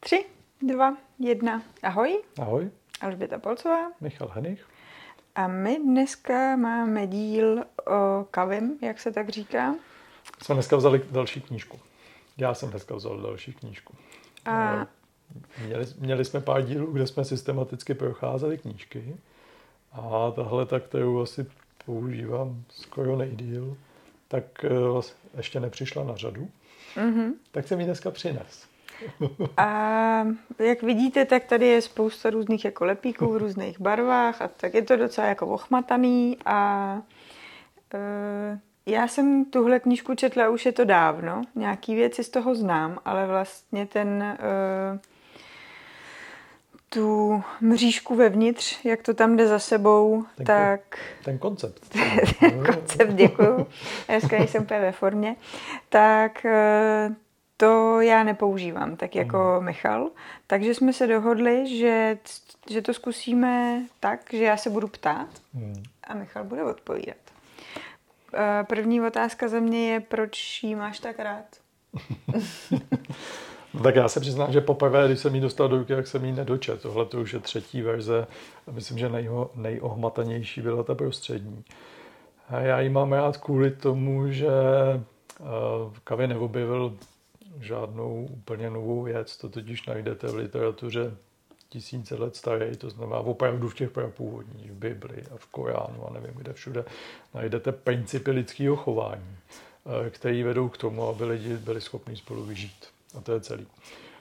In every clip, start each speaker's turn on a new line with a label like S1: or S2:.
S1: Tři, dva, jedna. Ahoj,
S2: Ahoj,
S1: Alžběta Polcová.
S2: Michal Henich.
S1: A my dneska máme díl o kavim, jak se tak říká.
S2: Jsme dneska vzali další knížku. Já jsem dneska vzal další knížku.
S1: A
S2: No, Měli, měli jsme pár dílů, kde jsme systematicky procházeli knížky. A tahle, ta, kterou asi používám skoro nejdíl, tak eh, vlast- ještě nepřišla na řadu.
S1: mhm.
S2: Tak jsem ji dneska přines.
S1: A jak vidíte, tak tady je spousta různých jako lepíků v různých barvách a tak je to docela jako ochmataný a e, já jsem tuhle knížku četla, už je to dávno, nějaký věci z toho znám, ale vlastně ten e, tu mřížku vevnitř, jak to tam jde za sebou,
S2: Ten
S1: tak
S2: Ten koncept.
S1: koncept, děkuju. Dneska nejsem úplně ve formě. Tak eh, to já nepoužívám, tak jako Michal. Takže jsme se dohodli, že, že to zkusíme tak, že já se budu ptát
S2: Hmm.
S1: a Michal bude odpovídat. Eh, První otázka za mě je, proč jí máš tak rád?
S2: No tak já se přiznám, že poprvé, když jsem ji dostal do ruky, tak jsem ji nedočet. Tohle to už je třetí verze. A myslím, že nejho, nejohmatanější byla ta prostřední. A já ji mám rád kvůli tomu, že uh, Kavy neobjevil žádnou úplně novou věc. To totiž najdete v literatuře tisíce let staré, to znamená opravdu v těch prapůvodních, v Bibli a v Koránu a nevím kde všude, najdete principy lidského chování, eh, které vedou k tomu, aby lidi byli schopni spolu vyžít. A to je celý.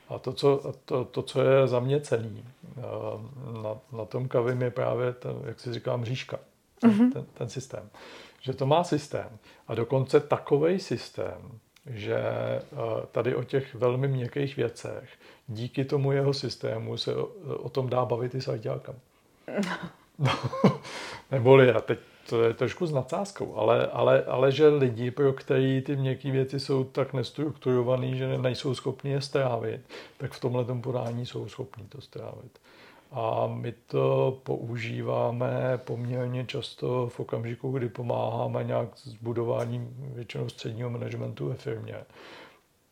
S2: A to, co, to, to, co je za mě cený eh, na, na tom kavim, je právě, ten, jak si říkám, říška. Ten, ten, ten systém. Že to má systém. A dokonce takový systém, že eh, tady o těch velmi měkkých věcech, díky tomu jeho systému se o, o tom dá bavit i s ajťákem. No, neboli, já teď to je trošku s nadsázkou, ale, ale, ale že lidi, pro který ty měkké věci jsou tak nestrukturované, že nejsou schopni je strávit, tak v tomhle podání jsou schopni to strávit. A my to používáme poměrně často v okamžiku, kdy pomáháme nějak s budováním většinou středního managementu ve firmě.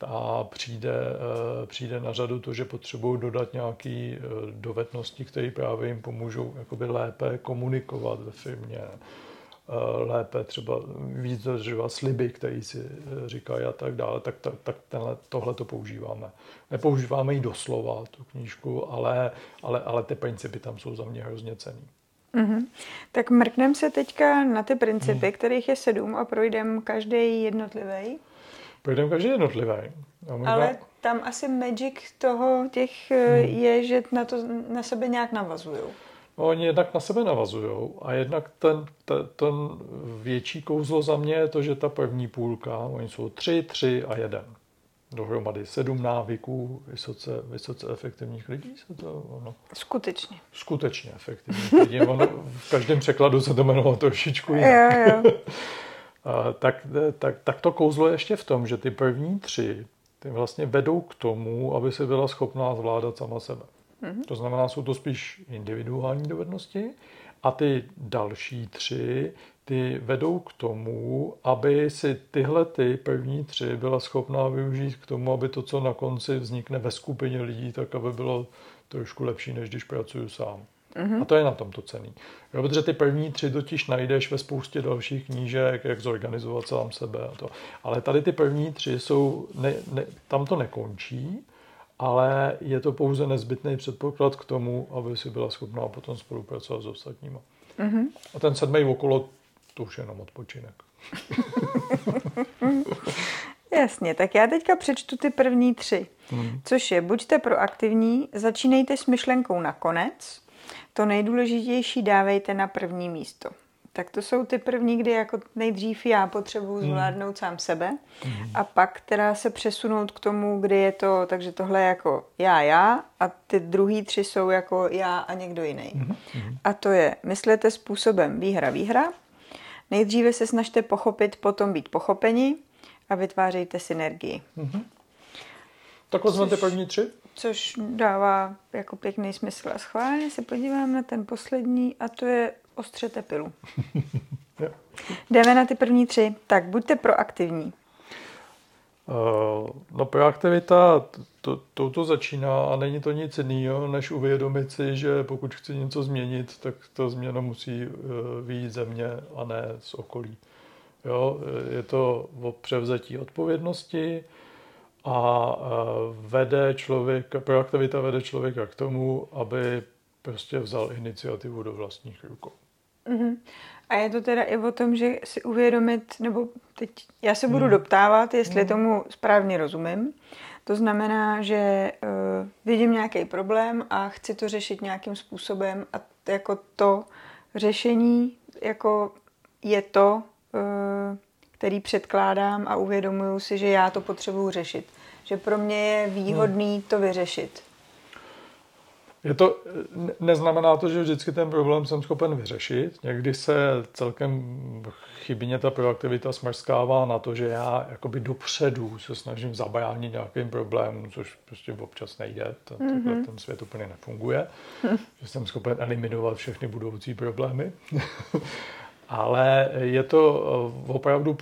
S2: A přijde, eh, přijde na řadu to, že potřebují dodat nějaké dovednosti, které právě jim pomůžou jakoby lépe komunikovat ve firmě, eh, lépe třeba víc dodržovat sliby, které si eh, říkají a tak dále, tak, tak, tak tenhle, tohle to používáme. Nepoužíváme ji doslova, tu knížku, ale, ale, ale ty principy tam jsou za mě hrozně cený.
S1: Mhm. Tak mrkneme se teďka na ty principy, kterých je sedm a projdeme každý jednotlivý.
S2: Projdeme každý jednotlivý. Možná,
S1: Ale tam asi magic toho těch hmm. je, že na to na sebe nějak navazují.
S2: Oni jednak na sebe navazují a jednak ten, ten, ten větší kouzlo za mě je to, že ta první půlka, oni jsou tři, tři a jeden. Dohromady sedm návyků vysoce, vysoce efektivních lidí. Se to, ono,
S1: Skutečně.
S2: skutečně efektivních lidí. Ono, v každém překladu se to jmenovalo trošičku jinak.
S1: Jo, jo.
S2: A, tak, tak, tak to kouzlo je ještě v tom, že ty první tři ty vlastně vedou k tomu, aby si byla schopná zvládat sama sebe. Mm-hmm. To znamená, jsou to spíš individuální dovednosti a ty další tři ty vedou k tomu, aby si tyhle ty první tři byla schopná využít k tomu, aby to, co na konci vznikne ve skupině lidí, tak aby bylo trošku lepší, než když pracuju sám. Mm-hmm. A to je na tom to cený. Jo, protože ty první tři totiž najdeš ve spoustě dalších knížek, jak zorganizovat sám sebe a to. Ale tady ty první tři jsou, ne, ne, tam to nekončí, ale je to pouze nezbytný předpoklad k tomu, aby si byla schopná potom spolupracovat s ostatníma.
S1: Mhm.
S2: A ten sedmý okolo, to už je jenom odpočinek.
S1: Jasně, tak já teďka přečtu ty první tři.
S2: Hmm.
S1: Což je, buďte proaktivní, začínejte s myšlenkou na konec, to nejdůležitější dávejte na první místo. Tak to jsou ty první, kdy jako nejdřív já potřebuji zvládnout sám sebe a pak teda se přesunout k tomu, kdy je to, takže tohle je jako já, já a ty druhý tři jsou jako já a někdo jiný. A to je, myslete způsobem výhra, výhra, nejdříve se snažte pochopit, potom být pochopeni a vytvářejte synergii.
S2: Tak vezmeme ty první tři.
S1: Což dává jako pěkný smysl. A schválně se podívám na ten poslední a to je ostřete pilu. Jdeme na ty první tři. Tak buďte proaktivní.
S2: No proaktivita, to, to, to začíná a není to nic jiného, než uvědomit si, že pokud chci něco změnit, tak ta změna musí výjít ze mě a ne z okolí. Jo, je to o převzetí odpovědnosti a vede člověk, proaktivita vede člověka k tomu, aby prostě vzal iniciativu do vlastních rukou.
S1: Mm-hmm. A je to teda i o tom, že si uvědomit, nebo teď já se budu hmm. doptávat, jestli hmm. tomu správně rozumím. To znamená, že uh, vidím nějaký problém a chci to řešit nějakým způsobem a jako to řešení jako je to, uh, který předkládám a uvědomuju si, že já to potřebuju řešit. Že pro mě je výhodný hmm. to vyřešit.
S2: Je to, neznamená to, že vždycky ten problém jsem schopen vyřešit. Někdy se celkem chybně ta proaktivita smrskává na to, že já jakoby dopředu se snažím zabránit nějakým problémům, což prostě občas nejde. Ten, mm-hmm. ten svět úplně nefunguje. že jsem schopen eliminovat všechny budoucí problémy. Ale je to eh, opravdu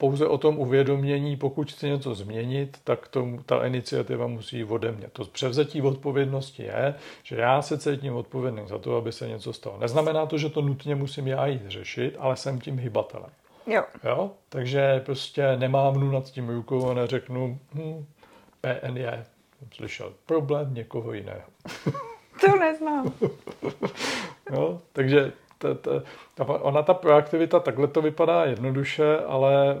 S2: pouze o tom uvědomění, pokud chci něco změnit, tak to, ta iniciativa musí ode mě. To převzetí odpovědnosti je, že já se cítím odpovědný za to, aby se něco stalo. Neznamená to, že to nutně musím já jít řešit, ale jsem tím hybatelem.
S1: Jo.
S2: jo? Takže prostě nemám nad tím rukou a neřeknu, hm, PN je, slyšel, problém někoho jiného.
S1: to neznám.
S2: jo? Takže ta, ta, ona ta proaktivita, takhle to vypadá jednoduše, ale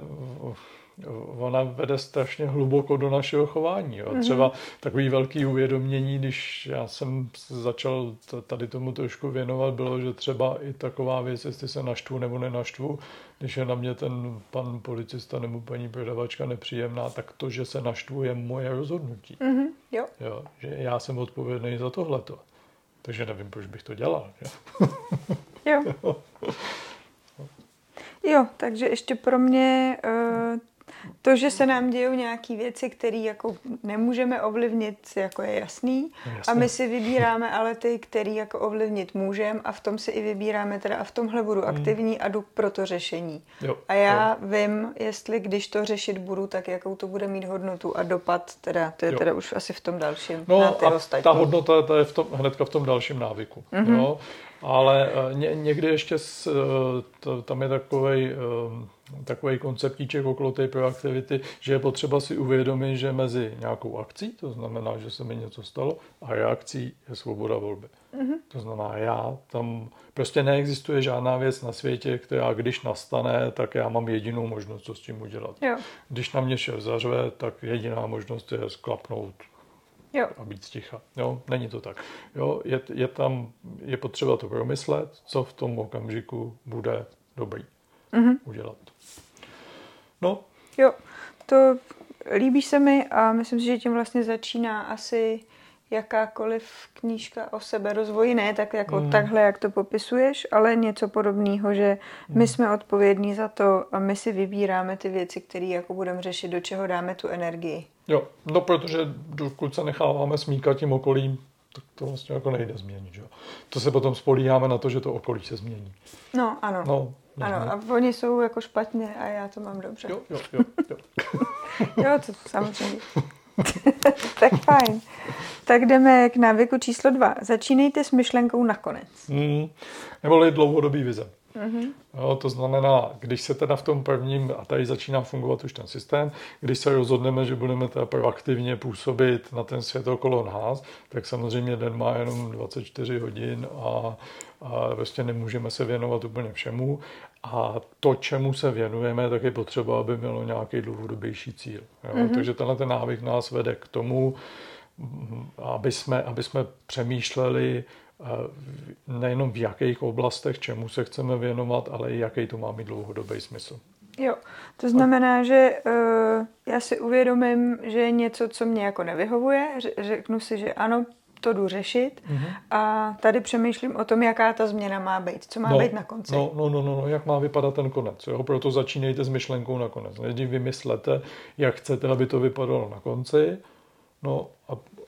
S2: ona vede strašně hluboko do našeho chování. Jo. Mm-hmm. Třeba takový velký uvědomění, když já jsem začal tady tomu trošku věnovat, bylo, že třeba i taková věc, jestli se naštvu nebo nenaštvu, když je na mě ten pan policista nebo paní prodavačka nepříjemná, tak to, že se naštvu, je moje rozhodnutí.
S1: Mm-hmm. Jo.
S2: Jo, že já jsem odpovědný za tohleto. Takže nevím, proč bych to dělal. Jo.
S1: Jo. Jo, takže ještě pro mě uh, to, že se nám dějou nějaké věci, které jako nemůžeme ovlivnit, jako je jasný. Jasný. A my si vybíráme ale ty, které jako ovlivnit můžeme a v tom si i vybíráme teda a v tomhle budu hmm. aktivní a jdu pro to řešení.
S2: Jo,
S1: a já jo. vím, jestli když to řešit budu, tak jakou to bude mít hodnotu a dopad, teda to je jo. teda už asi v tom dalším.
S2: No na ty a ostatní. ta hodnota ta je v tom, hnedka v tom dalším návyku. Mm-hmm. Jo? Ale eh, ně, někdy ještě s, eh, to, tam je takový eh, takový konceptíček okolo té proaktivity, že je potřeba si uvědomit, že mezi nějakou akcí, to znamená, že se mi něco stalo, a reakcí je svoboda volby. Mm-hmm. To znamená, já tam prostě neexistuje žádná věc na světě, která když nastane, tak já mám jedinou možnost, co s tím udělat.
S1: Jo.
S2: Když na mě šéf zařve, tak jediná možnost je sklapnout
S1: jo.
S2: a být sticha. Jo, není to tak. Jo, je, je tam, je potřeba to promyslet, co v tom okamžiku bude dobrý mm-hmm. udělat. No.
S1: Jo, to líbí se mi a myslím si, že tím vlastně začíná asi jakákoliv knížka o seberozvoji, ne tak jako mm. takhle, jak to popisuješ, ale něco podobného, že my mm. jsme odpovědní za to a my si vybíráme ty věci, které jako budeme řešit, do čeho dáme tu energii.
S2: Jo, no protože dokud se necháváme smíkat tím okolím, tak to vlastně jako nejde změnit. Že? To se potom spolíháme na to, že to okolí se změní.
S1: No, ano.
S2: No,
S1: ano, a oni jsou jako špatně a já to mám dobře.
S2: Jo, jo, jo. Jo,
S1: jo to samozřejmě. tak fajn. Tak jdeme k návyku číslo dva. Začínejte s myšlenkou nakonec.
S2: Mm, neboli dlouhodobý vize. Mm-hmm. Jo, to znamená, když se teda v tom prvním, a tady začíná fungovat už ten systém, když se rozhodneme, že budeme teda proaktivně působit na ten svět okolo nás, tak samozřejmě den má jenom 24 hodin a, a vlastně nemůžeme se věnovat úplně všemu. A to, čemu se věnujeme, tak je potřeba, aby mělo nějaký dlouhodobější cíl. Jo? Mm-hmm. Takže tenhle ten návyk nás vede k tomu, aby jsme, aby jsme přemýšleli nejenom v jakých oblastech, čemu se chceme věnovat, ale i jaký to má mít dlouhodobý smysl.
S1: Jo, to znamená, že uh, já si uvědomím, že je něco, co mě jako nevyhovuje, řeknu si, že ano, to jdu řešit mm-hmm. a tady přemýšlím o tom, jaká ta změna má být, co má
S2: no,
S1: být na konci.
S2: No, no, no, no, jak má vypadat ten konec. Jo? Proto začínejte s myšlenkou na konec. Nejdřív vymyslete, jak chcete, aby to vypadalo na konci, no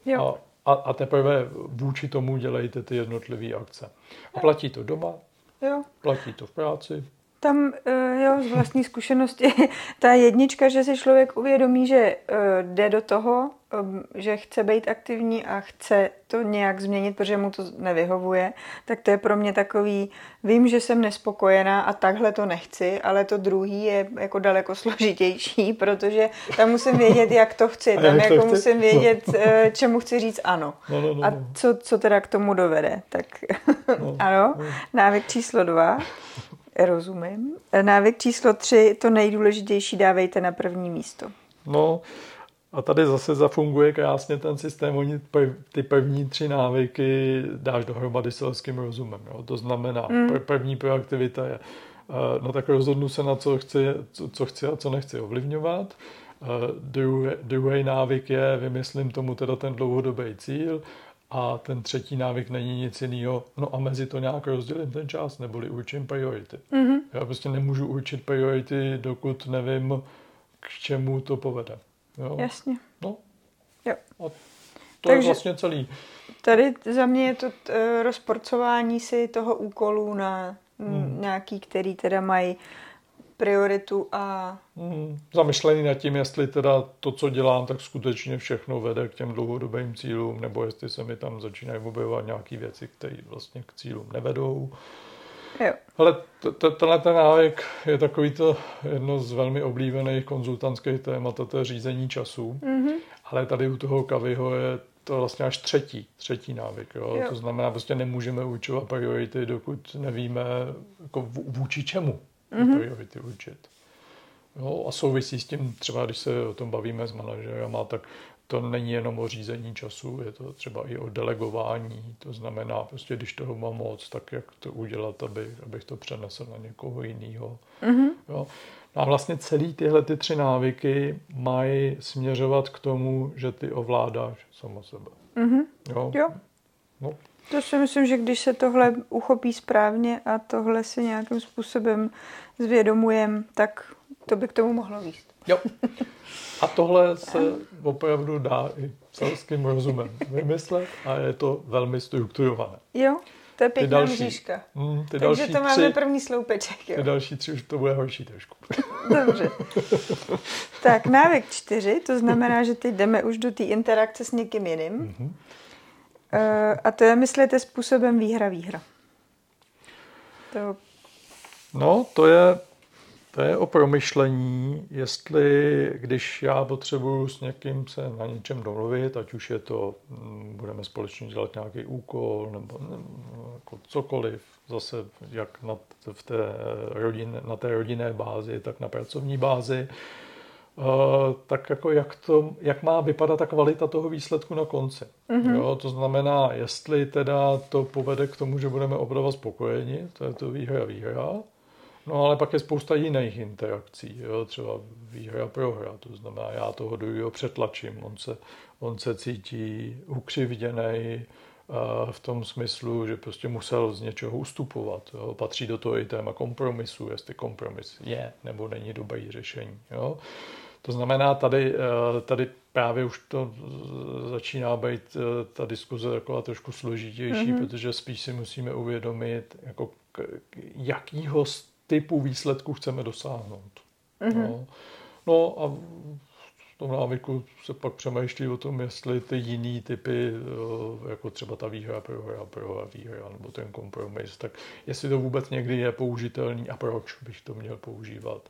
S2: a, a a, a teprve vůči tomu dělejte ty jednotlivé akce. A platí to doma,
S1: jo.
S2: platí to v práci,
S1: Tam, eh, jo, z vlastní zkušenosti, ta jednička, že si člověk uvědomí, že eh, jde do toho, eh, že chce být aktivní a chce to nějak změnit, protože mu to nevyhovuje, tak to je pro mě takový, vím, že jsem nespokojená a takhle to nechci, ale to druhý je jako daleko složitější, protože tam musím vědět, jak to chci, tam jako chci? musím no. vědět, no. čemu chci říct ano. No, no, no, a no. co, co teda k tomu dovede. Tak no, ano, no. návyk číslo dva. Rozumím. Návyk číslo tři, to nejdůležitější dávejte na první místo.
S2: No, a tady zase zafunguje krásně ten systém. Oni ty první tři návyky dáš dohromady selským rozumem. Jo? To znamená, mm. první proaktivita je, eh, no tak rozhodnu se na co chci, co, co chci a co nechci ovlivňovat. Eh, druhý, druhý návyk je, vymyslím tomu teda ten dlouhodobý cíl a ten třetí návyk není nic jiného. No a mezi to nějak rozdělím ten čas, neboli určím priority. Mm-hmm. Já prostě nemůžu určit priority, dokud nevím, k čemu to povede. Jo?
S1: Jasně.
S2: No.
S1: Jo.
S2: A to Takže je vlastně celý.
S1: Tady za mě je to t, rozporcování si toho úkolu na mm. nějaký, který teda mají prioritu a...
S2: Hmm, zamyšlený nad tím, jestli teda to, co dělám, tak skutečně všechno vede k těm dlouhodobým cílům, nebo jestli se mi tam začínají objevovat nějaké věci, které vlastně k cílům nevedou.
S1: Jo.
S2: Ale tenhle ten návyk je takový to jedno z velmi oblíbených konzultantských témat, to je řízení času. Mm-hmm. Ale tady u toho kavyho je to vlastně až třetí, třetí návyk. Jo? Jo. To znamená, prostě nemůžeme určovat priority, dokud nevíme, jako vůči čemu mm-hmm. určit. Jo, a souvisí s tím, třeba když se o tom bavíme s manažerama, tak to není jenom o řízení času, je to třeba i o delegování. To znamená, prostě když toho mám moc, tak jak to udělat, aby, abych to přenesl na někoho jiného. Mm-hmm. Jo. No a vlastně celý tyhle ty tři návyky mají směřovat k tomu, že ty ovládáš samo sebe.
S1: Mm-hmm. Jo? jo. No. To si myslím, že když se tohle uchopí správně a tohle si nějakým způsobem zvědomujem, tak to by k tomu mohlo výst.
S2: Jo. A tohle se opravdu dá i selským rozumem vymyslet a je to velmi strukturované.
S1: Jo, to je pěkná další, mřížka. Mm, ty Takže další to máme tři, první sloupeček. Jo.
S2: Ty další tři už to bude horší trošku.
S1: Dobře. Tak návyk čtyři, to znamená, že teď jdeme už do té interakce s někým jiným. Mm-hmm. Uh, a to je, myslíte, způsobem výhra-výhra?
S2: To... No, to je to je o promyšlení, jestli když já potřebuju s někým se na něčem domluvit, ať už je to, mm, budeme společně dělat nějaký úkol nebo, nebo jako cokoliv, zase jak na, v té rodin, na té rodinné bázi, tak na pracovní bázi, tak jako jak, to, jak má vypadat ta kvalita toho výsledku na konci. Mm-hmm. Jo, to znamená, jestli teda to povede k tomu, že budeme opravdu spokojeni, to je to výhra, výhra, No ale pak je spousta jiných interakcí, jo? třeba výhra, prohra, to znamená, já toho druhého přetlačím, on se, on se cítí ukřivděný v tom smyslu, že prostě musel z něčeho ustupovat. Jo? Patří do toho i téma kompromisu, jestli kompromis je nebo není dobrý řešení. Jo? To znamená, tady, eh, tady právě už to začíná být eh, ta diskuze taková trošku složitější, mm-hmm. protože spíš si musíme uvědomit, jako jakýho typu výsledků chceme dosáhnout. Mm-hmm. No. no a tom návyku se pak přemýšlí o tom, jestli ty jiný typy, eh, jako třeba ta výhra, prohra, prohra, výhra, nebo ten kompromis, tak jestli to vůbec někdy je použitelný a proč bych to měl používat.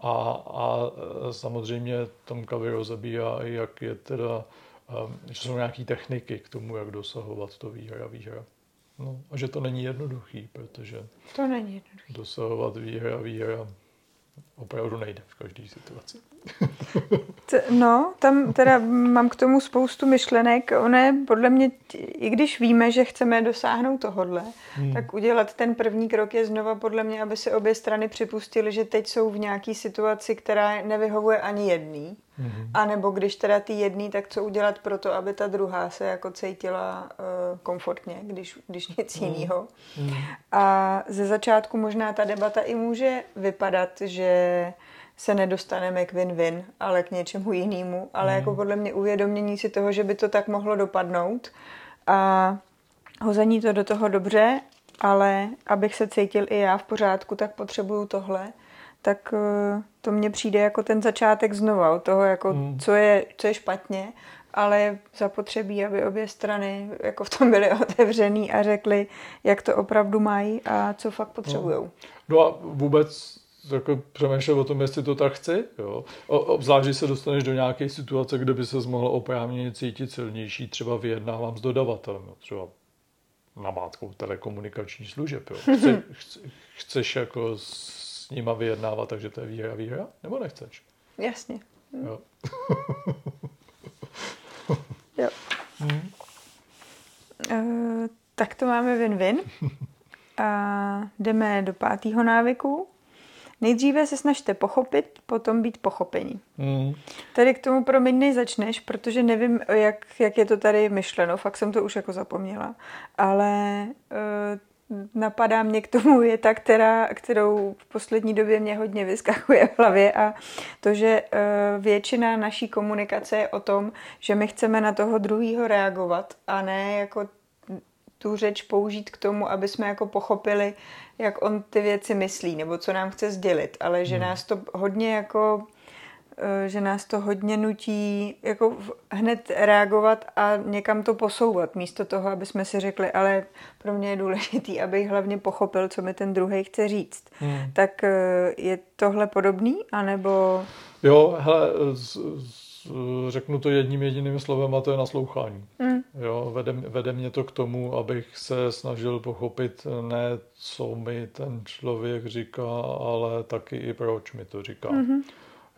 S2: A, a eh, samozřejmě tam Kaviro zabíjá, jak je teda, eh, že jsou nějaké techniky k tomu, jak dosahovat to výhra, výhra. No, a že to není jednoduchý, protože
S1: to není jednoduchý.
S2: dosahovat výhra, výhra opravdu nejde v každé situaci.
S1: No, tam teda mám k tomu spoustu myšlenek. Ono je podle mě, i když víme, že chceme dosáhnout tohodle, hmm. tak udělat ten první krok je znova podle mě, aby si obě strany připustili, že teď jsou v nějaké situaci, která nevyhovuje ani jedný. Hmm. A nebo když teda ty jedný, tak co udělat pro to, aby ta druhá se jako cítila uh, komfortně, když, když nic hmm. jiného. Hmm. A ze začátku možná ta debata i může vypadat, že se nedostaneme k win-win, ale k něčemu jinému. Ale mm. jako podle mě uvědomění si toho, že by to tak mohlo dopadnout a hození to do toho dobře ale abych se cítil i já v pořádku, tak potřebuju tohle, tak eh, to mně přijde jako ten začátek znova, od toho, jako, hmm. co, je, co je špatně, ale je zapotřebí, aby obě strany jako v tom byly otevřený a řekli, jak to opravdu mají a co fakt potřebují.
S2: No. no a vůbec jako přemýšlet o tom, jestli to tak chci. Jo. Obzvlášť, když se dostaneš do nějaké situace, kde by se mohl oprávněně cítit silnější, třeba vyjednávám s dodavatelem, jo. třeba namátkou telekomunikační služeb. Jo. Chce, chce, chceš jako s nima vyjednávat, takže to je výhra, výhra, nebo nechceš?
S1: Jasně.
S2: Jo.
S1: jo. Hmm. Uh, tak to máme win-win. A jdeme do pátého návyku. Nejdříve se snažte pochopit, potom být pochopení. Mm. Tady k tomu promiň nezačneš, protože nevím, jak, jak je to tady myšleno, fakt jsem to už jako zapomněla, ale uh, napadá mě k tomu věta, která, kterou v poslední době mě hodně vyskakuje v hlavě a to, že uh, většina naší komunikace je o tom, že my chceme na toho druhého reagovat a ne jako tu řeč použít k tomu, aby jsme jako pochopili, jak on ty věci myslí, nebo co nám chce sdělit, ale že hmm. nás to hodně jako eh, že nás to hodně nutí jako hned reagovat a někam to posouvat, místo toho, aby jsme si řekli, ale pro mě je důležitý, abych hlavně pochopil, co mi ten druhý chce říct. Hmm. Tak eh, je tohle podobný, anebo...
S2: Jo, hele, z, z řeknu to jedním jediným slovem a to je naslouchání. Mm. Jo, vede, vede mě to k tomu, abych se snažil pochopit ne, co mi ten člověk říká, ale taky i proč mi to říká. Mm-hmm.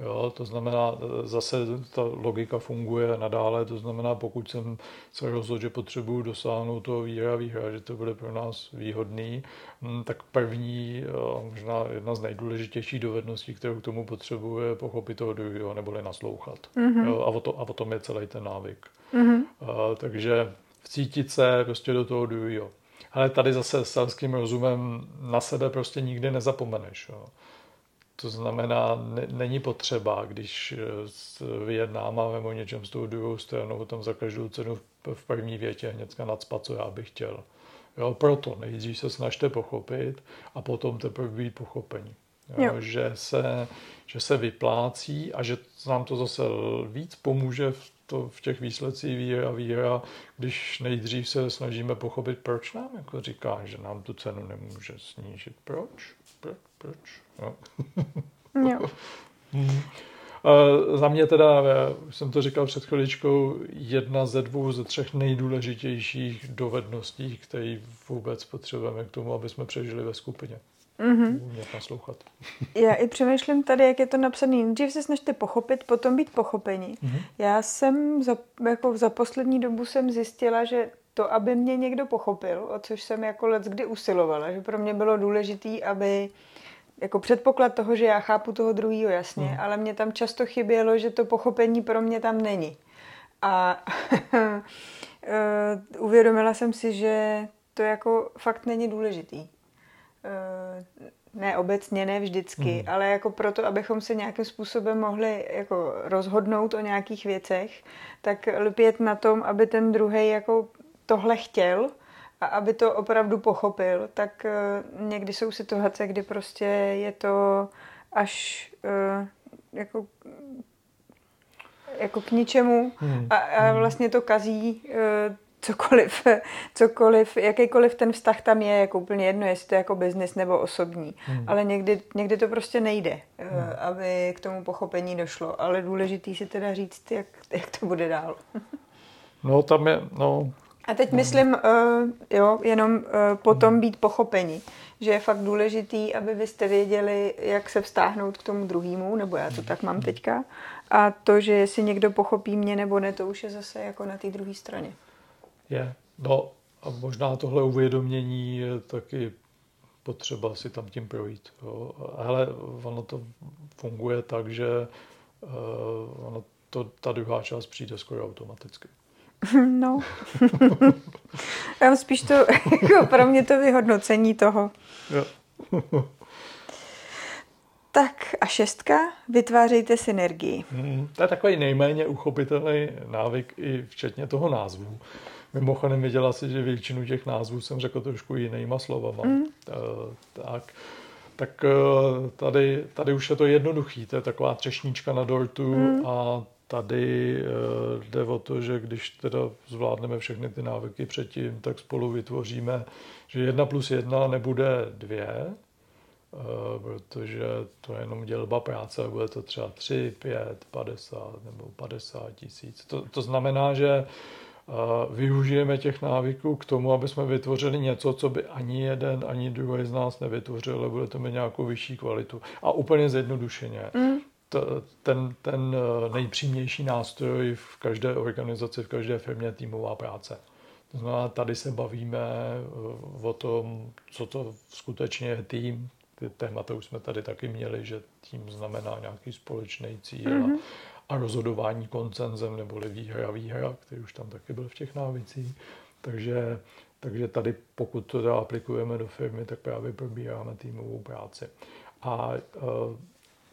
S2: Jo, to znamená, zase ta logika funguje nadále, to znamená, pokud jsem se rozhodl, že potřebuji dosáhnout toho výhra, výhra, že to bude pro nás výhodný, hm, tak první, možná jedna z nejdůležitějších dovedností, kterou k tomu potřebuje, je pochopit toho druhého, neboli naslouchat. Mm-hmm. Jo, a, o to, a o tom je celý ten návyk. Mm-hmm. A, takže vcítit se prostě do toho druhého. Ale tady zase s selským rozumem na sebe prostě nikdy nezapomeneš. Jo. To znamená, ne, není potřeba, když eh, vyjednáváme o něčem s tou druhou stranou, tam za každou cenu v první větě hnedka nadspat, co já bych chtěl. Jo, proto nejdřív se snažte pochopit a potom teprve být pochopení. Jo, jo. Že, se, že se vyplácí a že nám to zase víc pomůže v, to, v těch výsledcích víra víra, když nejdřív se snažíme pochopit, proč nám jako říká, že nám tu cenu nemůže snížit. Proč? Proč? proč? Jo. jo. Za mě teda, už jsem to říkal před chviličkou, jedna ze dvou, ze třech nejdůležitějších dovedností, které vůbec potřebujeme k tomu, aby jsme přežili ve skupině. Mm-hmm. Umět naslouchat.
S1: Já i přemýšlím tady, jak je to napsané. Nejdřív se snažte pochopit, potom být pochopení. Mm-hmm. Já jsem za, jako za poslední dobu jsem zjistila, že to, aby mě někdo pochopil, o což jsem jako let kdy usilovala, že pro mě bylo důležité, aby jako předpoklad toho, že já chápu toho druhého jasně, mm. ale mě tam často chybělo, že to pochopení pro mě tam není. A eh, uvědomila jsem si, že to jako fakt není důležitý. Eh, ne obecně, ne vždycky, mm. ale jako proto, abychom se nějakým způsobem mohli jako rozhodnout o nějakých věcech, tak lpět na tom, aby ten druhý jako tohle chtěl a aby to opravdu pochopil, tak uh, někdy jsou situace, kdy prostě je to až uh, jako jako k ničemu hmm. a, a hmm. vlastně to kazí cokoliv, cokoliv, jakýkoliv ten vztah tam je, jako úplně jedno, jestli to je jako biznis nebo osobní. Hmm. Ale někdy, někdy to prostě nejde, hmm. aby k tomu pochopení došlo. Ale důležitý si teda říct, jak, jak to bude dál.
S2: No tam je, no
S1: a teď myslím, uh, jo, jenom uh, potom být pochopení, že je fakt důležitý, aby vy jste věděli, jak se vztáhnout k tomu druhému, nebo já to tak mám teďka, a to, že jestli někdo pochopí mě nebo ne, to už je zase jako na té druhé straně.
S2: Je, no a možná tohle uvědomění je taky potřeba si tam tím projít. Jo. Ale ono to funguje tak, že uh, ono to, ta druhá část přijde skoro automaticky.
S1: No. Já spíš to, jako pro mě to vyhodnocení toho. Jo. tak a šestka, vytvářejte synergii.
S2: Hmm, to je takový nejméně uchopitelný návyk i včetně toho názvu. Mimochodem viděla si, že většinu těch názvů jsem řekl trošku jinýma slovama. Mm. Tak, tak tady, tady už je to jednoduchý, to je taková třešnička na dortu mm. a tady jde o to, že když teda zvládneme všechny ty návyky předtím, tak spolu vytvoříme, že jedna plus jedna nebude dvě, Eh, protože to je jenom dělba práce, bude to třeba 3, 5, 50 nebo 50 tisíc. To, to znamená, že eh, využijeme těch návyků k tomu, aby jsme vytvořili něco, co by ani jeden, ani druhý z nás nevytvořil, ale bude to mít nějakou vyšší kvalitu. A úplně zjednodušeně. Mm. Ten, ten eh, nejpřímější nástroj v každé organizaci, v každé firmě týmová práce. To znamená, tady se bavíme o tom, co to skutečně je tým, ty témata už jsme tady taky měli, že tím znamená nějaký společný cíl mm-hmm. a, a rozhodování koncenzem neboli výhra výhra, který už tam taky byl v těch návicích. Takže, takže tady, pokud to aplikujeme do firmy, tak právě probíráme týmovou práci. A,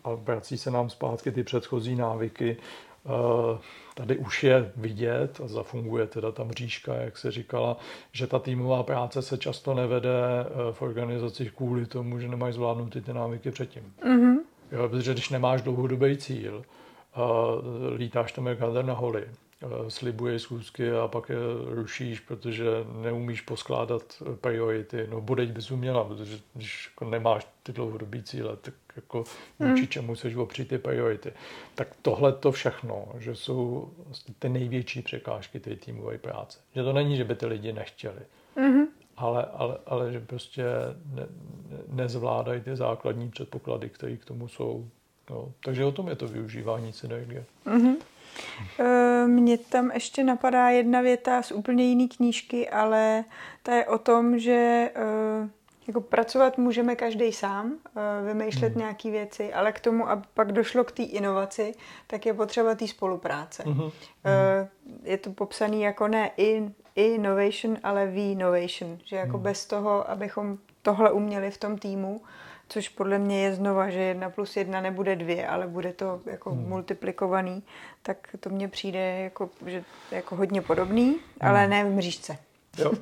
S2: a vrací se nám zpátky ty předchozí návyky, Eh, tady už je vidět a zafunguje teda ta mřížka, jak se říkala, že ta týmová práce se často nevede eh, v organizacích kvůli tomu, že nemají zvládnuty ty návyky předtím. Mm-hmm. Jo, protože když nemáš dlouhodobý cíl, lítáš tam jak hadr na holi, slibuješ schůzky a pak je rušíš, protože neumíš poskládat priority. No bodeď bys uměla, protože když jako nemáš ty dlouhodobý cíle, tak jako vůči hmm. čemu chceš opřít ty priority. Tak tohle to všechno, že jsou vlastně ty největší překážky té týmové práce. Že to není, že by ty lidi nechtěli, mm-hmm. ale, ale, ale že prostě ne, nezvládají ty základní předpoklady, které k tomu jsou. No, takže o tom je to využívání synergie. Mm-hmm.
S1: Mně tam ještě napadá jedna věta z úplně jiné knížky, ale ta je o tom, že eh, jako pracovat můžeme každý sám, eh, vymýšlet hmm. nějaké věci, ale k tomu, aby pak došlo k té inovaci, tak je potřeba té spolupráce. Hmm. Je to popsané jako ne in, innovation, ale v-innovation, že jako hmm. bez toho, abychom tohle uměli v tom týmu, což podle mě je znova, že jedna plus jedna nebude dvě, ale bude to jako hmm. multiplikovaný, tak to mně přijde jako, že jako hodně podobný, hmm. ale ne v mřížce. Jo.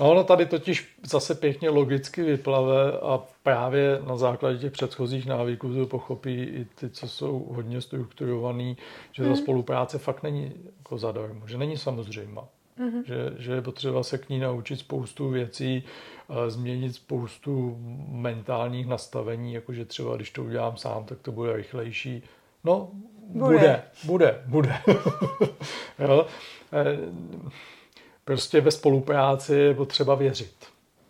S2: No ono tady totiž zase pěkně logicky vyplave a právě na základě těch předchozích návyků to pochopí i ty, co jsou hodně strukturovaný, že ta hmm. spolupráce fakt není jako zadarmo, že není samozřejmá. Mm-hmm. Že, že je potřeba se k ní naučit spoustu věcí, změnit spoustu mentálních nastavení, jakože třeba když to udělám sám, tak to bude rychlejší. No, bude, bude, bude. bude. jo? E, prostě ve spolupráci je potřeba věřit.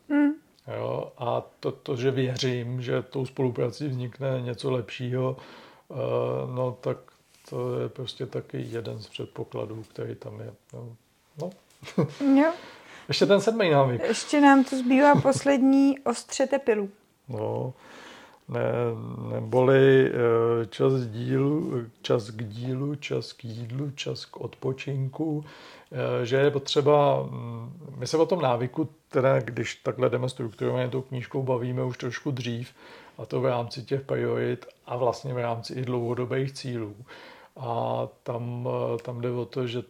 S2: Mm. Jo? A to, to, že věřím, že tou spoluprací vznikne něco lepšího, e, no tak to je prostě taky jeden z předpokladů, který tam je. No. No. jo. Ještě ten sedmý návyk.
S1: Ještě nám tu zbývá poslední ostřete pilu.
S2: No, ne, neboli eh, čas, dílu, čas k dílu, čas k jídlu, čas k odpočinku, eh, že je potřeba, mm, my se o tom návyku, teda když takhle jdeme strukturovaně tou knížkou, bavíme už trošku dřív, a to v rámci těch priorit a vlastně v rámci i dlouhodobých cílů. A tam, eh, tam jde o to, že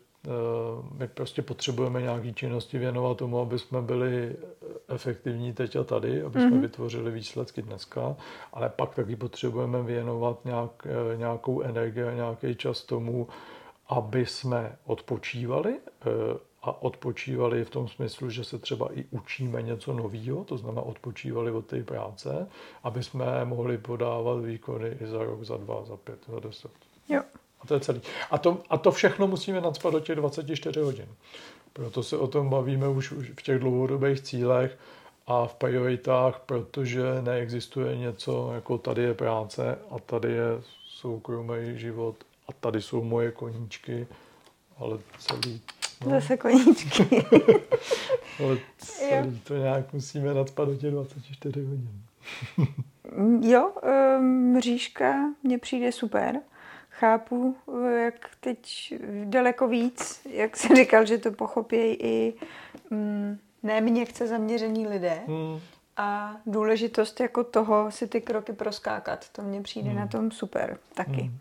S2: my prostě potřebujeme nějaké činnosti věnovat tomu, aby jsme byli efektivní teď a tady, aby jsme mm-hmm. vytvořili výsledky dneska, ale pak taky potřebujeme věnovat nějak, eh, nějakou energii a nějaký čas tomu, aby jsme odpočívali eh, a odpočívali v tom smyslu, že se třeba i učíme něco nového, to znamená odpočívali od té práce, aby jsme mohli podávat výkony i za rok, za dva, za pět, za deset. Jo. A to je celý. A to, a to všechno musíme nadspat do těch 24 hodin. Proto se o tom bavíme už, už v těch dlouhodobých cílech a v prioritách, protože neexistuje něco jako tady je práce a tady je soukromý život a tady jsou moje koníčky, ale celý...
S1: No. Zase koníčky.
S2: ale celý to nějak musíme nadspat do těch 24 hodin.
S1: jo, um, říška mně přijde super chápu, jak teď daleko víc, jak jsi říkal, že to pochopí i mm, ne měkce zaměření lidé hmm. a důležitost jako toho si ty kroky proskát. To mně přijde hmm. na tom super taky. Hmm.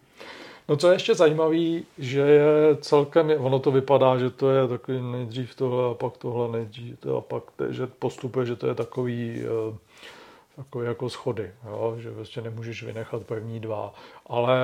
S2: No co je ještě zajímavé, že je celkem, ono to vypadá, že to je takový nejdřív tohle a pak tohle nejdřív to a pak, že postupuje, že to je takový, eh, takový jako schody, jo? že vlastně nemůžeš vynechat první dva, ale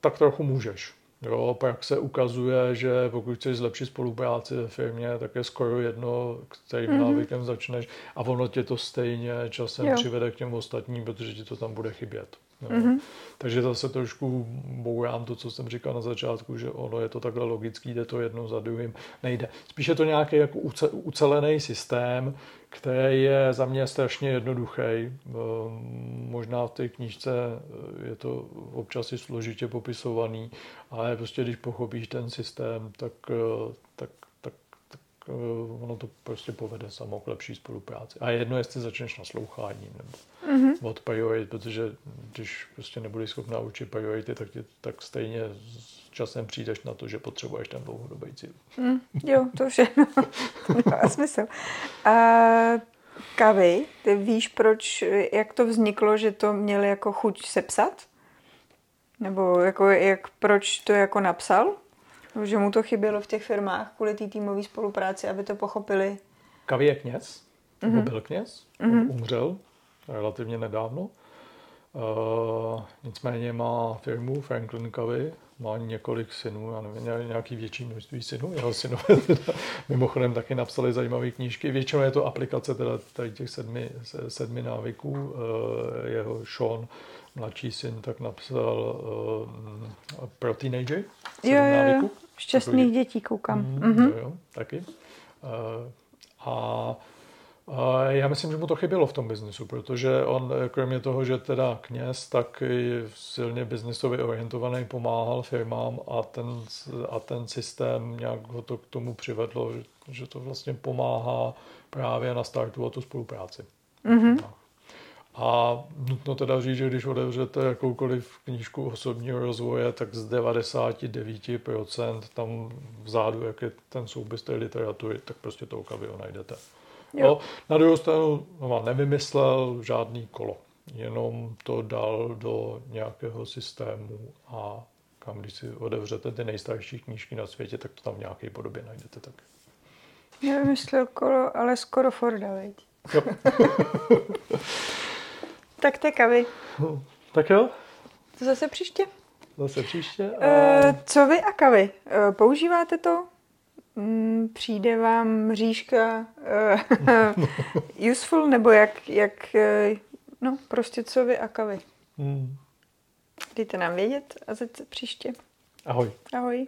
S2: tak trochu můžeš. Jo, pak se ukazuje, že pokud chceš zlepšit spolupráci ve firmě, tak je skoro jedno, kterým mm-hmm. návykem začneš a ono tě to stejně časem jo. přivede k těm ostatním, protože ti to tam bude chybět. Mm-hmm. Takže zase trošku bourám to, co jsem říkal na začátku, že ono je to takhle logický, jde to jedno za druhým, nejde. Spíš je to nějaký jako ucelený systém, který je za mě strašně jednoduchý. Ehm, možná v té knížce eh, je to občas i složitě popisovaný, ale prostě když pochopíš ten systém, tak, eh, tak Eh, ono to prostě povede samo k lepší spolupráci. A jedno, jestli začneš nasloucháním nebo mm-hmm. od priorit, protože když prostě nebudeš schopná učit priority, tak, tě, tak stejně s časem přijdeš na to, že potřebuješ ten dlouhodobý cíl.
S1: Mm, jo, to všechno má smysl. A kavy, ty víš, proč, jak to vzniklo, že to měli jako chuť sepsat? Nebo jako, jak, proč to jako napsal? Že mu to chybělo v těch firmách kvůli té týmové spolupráci, aby to pochopili.
S2: Kavi je kněz, mm-hmm. byl kněz, mm-hmm. umřel relativně nedávno. Uh, nicméně má firmu Franklin Covey, má několik synů, já nevím, nějaký větší množství synů. Jeho synové teda, mimochodem taky napsali zajímavé knížky. Většinou je to aplikace teda tady těch sedmi, sedmi návyků. Uh, jeho Sean, mladší syn, tak napsal uh, pro teenager,
S1: jo, jo, jo. Šťastných Takový... dětí koukám. Mm, mm-hmm.
S2: jo, jo, taky. Uh, a já myslím, že mu to chybělo v tom biznisu, protože on, kromě toho, že teda kněz, tak i silně biznisově orientovaný pomáhal firmám a ten, a ten systém nějak ho to k tomu přivedlo, že, že to vlastně pomáhá právě nastartovat tu spolupráci. Mm-hmm. A nutno teda říct, že když otevřete jakoukoliv knížku osobního rozvoje, tak z 99% tam vzadu, jak je ten soubis té literatury, tak prostě toho kavio najdete. Jo. No, na druhou stranu no, nevymyslel žádný kolo, jenom to dal do nějakého systému a kam, když si otevřete ty nejstarší knížky na světě, tak to tam v nějaké podobě najdete taky.
S1: Nevymyslel kolo, ale skoro Forda, veď? Jo. tak to kavy.
S2: No, tak jo.
S1: To zase příště.
S2: Zase příště.
S1: A... Uh, co vy a kavy? Uh, používáte to? Mm, přijde vám mřížka uh, useful, nebo jak, jak uh, no prostě co vy a kavy. Hmm. Dejte nám vědět a zase příště.
S2: Ahoj.
S1: Ahoj.